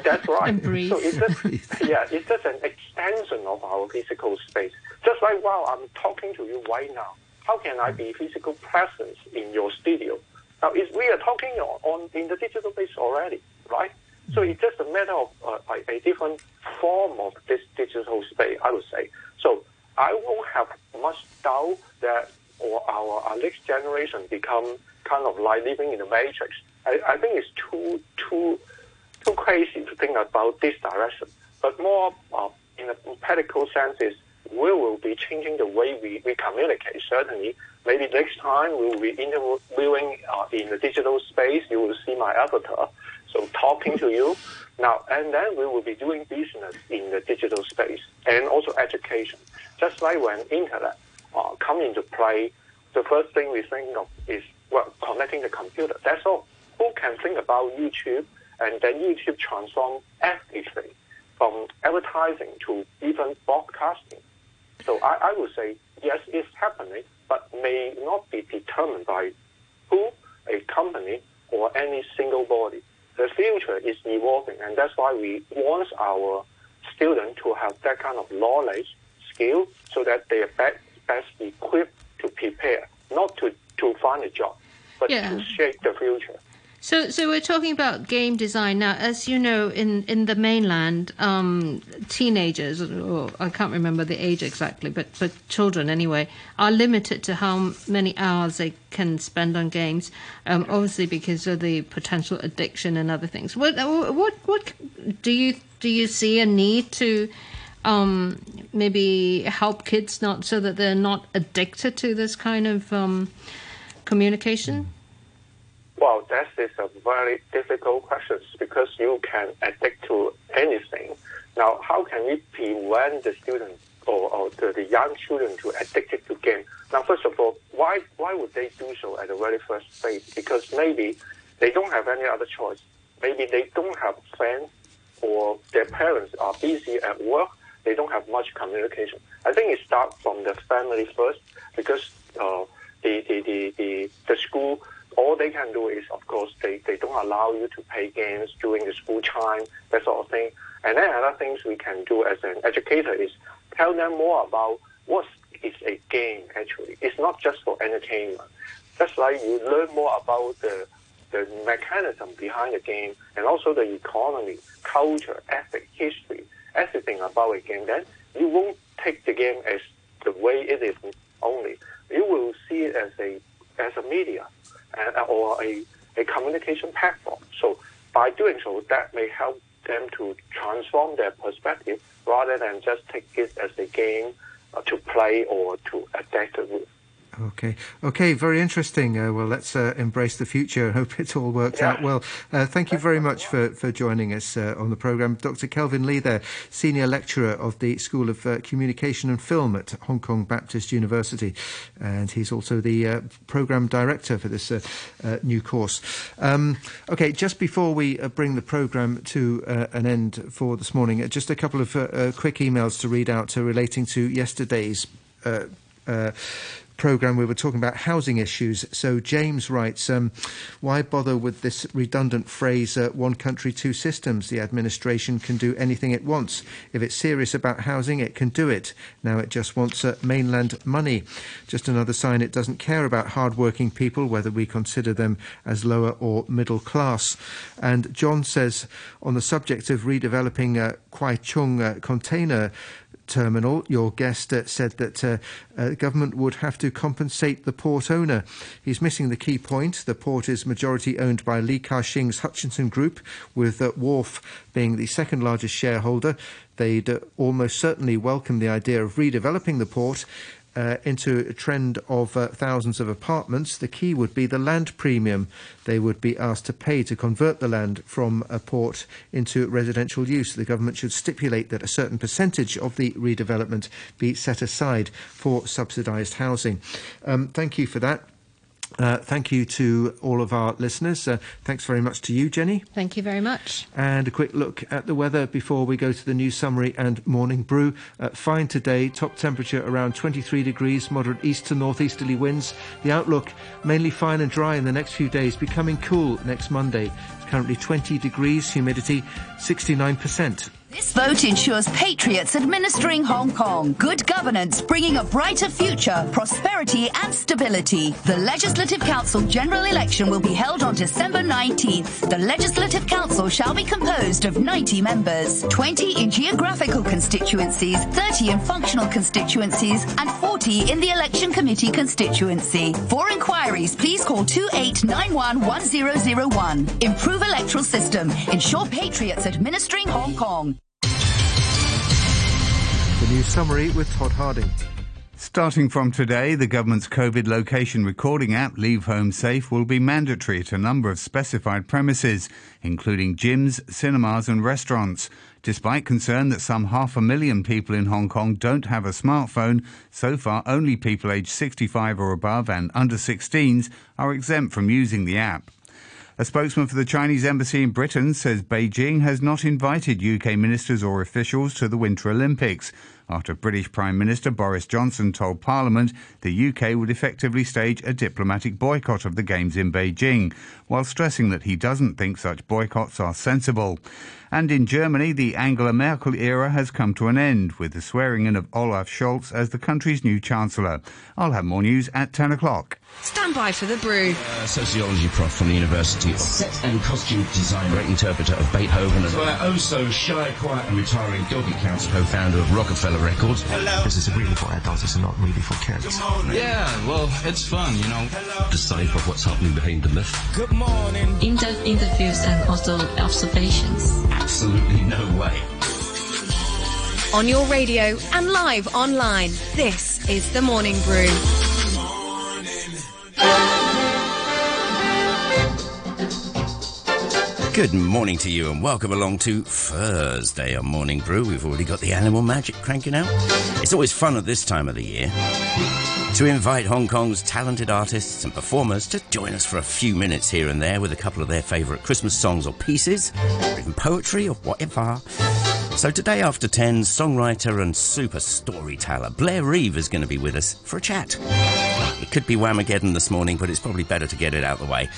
That's right. So it's just, yeah, it's just an extension of our physical space. Just like while I'm talking to you right now, how can I be physical presence in your studio? Now, we are talking on, on, in the digital space already, right? So it's just a matter of uh, a, different form of this digital space, I would say. So I won't have much doubt that or our, our next generation become kind of like living in the matrix. I, I think it's too too too crazy to think about this direction. But more uh, in a practical sense is we will be changing the way we, we communicate. Certainly, maybe next time we will be interviewing uh, in the digital space. You will see my avatar, so talking to you now, and then we will be doing business in the digital space and also education. Just like when internet uh, come into play, the first thing we think of is well connecting the computer. That's all. Who can think about YouTube and then YouTube transform everything from advertising to even broadcasting? So I, I would say yes, it's happening, but may not be determined by who, a company, or any single body. The future is evolving, and that's why we want our students to have that kind of knowledge, skill, so that they are best, best equipped to prepare, not to, to find a job, but yeah. to shape the future. So, so we're talking about game design now. As you know, in, in the mainland, um, teenagers, or I can't remember the age exactly, but but children anyway, are limited to how many hours they can spend on games. Um, obviously, because of the potential addiction and other things. What what what do you do you see a need to um, maybe help kids not so that they're not addicted to this kind of um, communication? Well, that is a very difficult question because you can addict to anything. Now, how can we prevent the students or, or the, the, young children to addicted to game? Now, first of all, why why would they do so at the very first stage? Because maybe they don't have any other choice. Maybe they don't have friends or their parents are busy at work. They don't have much communication. I think it starts from the family first because uh, the, the, the, the, the school all they can do is, of course, they, they don't allow you to play games during the school time, that sort of thing. And then other things we can do as an educator is tell them more about what is a game actually. It's not just for entertainment. Just like you learn more about the the mechanism behind the game and also the economy, culture, ethics, history, everything about a game, then you won't take the game as the way it is only. You will see it as a as a media and, or a, a communication platform. So by doing so, that may help them to transform their perspective rather than just take it as a game uh, to play or to adapt with. Okay, okay, very interesting. Uh, well, let's uh, embrace the future. Hope it all works yeah. out well. Uh, thank you very much for, for joining us uh, on the programme. Dr. Kelvin Lee, there, Senior Lecturer of the School of uh, Communication and Film at Hong Kong Baptist University. And he's also the uh, Programme Director for this new course. Um, okay, just before we bring the programme to an end for this morning, just a couple of quick emails to read out relating to yesterday's. Uh, programme, we were talking about housing issues. So James writes, um, why bother with this redundant phrase, uh, one country, two systems? The administration can do anything it wants. If it's serious about housing, it can do it. Now it just wants uh, mainland money. Just another sign it doesn't care about hard-working people, whether we consider them as lower or middle class. And John says, on the subject of redeveloping uh, Kwai Chung uh, container terminal. Your guest uh, said that uh, uh, government would have to compensate the port owner. He's missing the key point. The port is majority owned by Li Ka-shing's Hutchison Group, with uh, Wharf being the second largest shareholder. They'd uh, almost certainly welcome the idea of redeveloping the port uh, into a trend of uh, thousands of apartments, the key would be the land premium they would be asked to pay to convert the land from a port into residential use. The government should stipulate that a certain percentage of the redevelopment be set aside for subsidised housing. Um, thank you for that. Uh, thank you to all of our listeners. Uh, thanks very much to you, Jenny. Thank you very much. And a quick look at the weather before we go to the news summary and morning brew. Uh, fine today, top temperature around 23 degrees, moderate east to northeasterly winds. The outlook mainly fine and dry in the next few days, becoming cool next Monday. It's currently 20 degrees, humidity 69%. This vote ensures patriots administering Hong Kong, good governance, bringing a brighter future, prosperity and stability. The Legislative Council general election will be held on December 19th. The Legislative Council shall be composed of 90 members, 20 in geographical constituencies, 30 in functional constituencies, and 40 in the Election Committee constituency. For inquiries, please call 2891 1001. Improve electoral system. Ensure patriots administering Hong Kong. Summary with Todd Harding. Starting from today, the government's COVID location recording app, Leave Home Safe, will be mandatory at a number of specified premises, including gyms, cinemas, and restaurants. Despite concern that some half a million people in Hong Kong don't have a smartphone, so far only people aged 65 or above and under 16s are exempt from using the app. A spokesman for the Chinese embassy in Britain says Beijing has not invited UK ministers or officials to the Winter Olympics after British Prime Minister Boris Johnson told Parliament the UK would effectively stage a diplomatic boycott of the Games in Beijing, while stressing that he doesn't think such boycotts are sensible. And in Germany, the Angela Merkel era has come to an end with the swearing in of Olaf Scholz as the country's new Chancellor. I'll have more news at 10 o'clock. Stand by for the brew. Uh, sociology prof from the university, set and costume designer, great interpreter of Beethoven, as well oh so shy, quiet, and retiring doggy council co-founder of Rockefeller Records. Hello. This is really for adults, it's not really for kids. Yeah, well, it's fun, you know. Decipher what's happening behind the myth. Good morning. In-depth interviews and also observations. Absolutely no way. On your radio and live online, this is The Morning Brew. Good morning to you and welcome along to Thursday on Morning Brew. We've already got the animal magic cranking out. It's always fun at this time of the year to invite Hong Kong's talented artists and performers to join us for a few minutes here and there with a couple of their favourite Christmas songs or pieces, or even poetry or whatever. So today after 10, songwriter and super storyteller Blair Reeve is going to be with us for a chat. It could be Whamageddon this morning, but it's probably better to get it out of the way.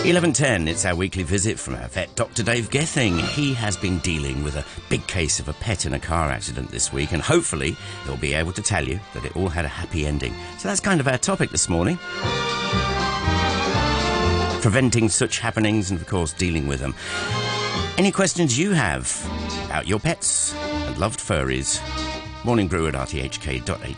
11.10, it's our weekly visit from our vet, Dr. Dave Gething. He has been dealing with a big case of a pet in a car accident this week, and hopefully he'll be able to tell you that it all had a happy ending. So that's kind of our topic this morning. Preventing such happenings and, of course, dealing with them. Any questions you have about your pets and loved furries? Morningbrew at rthk.hk.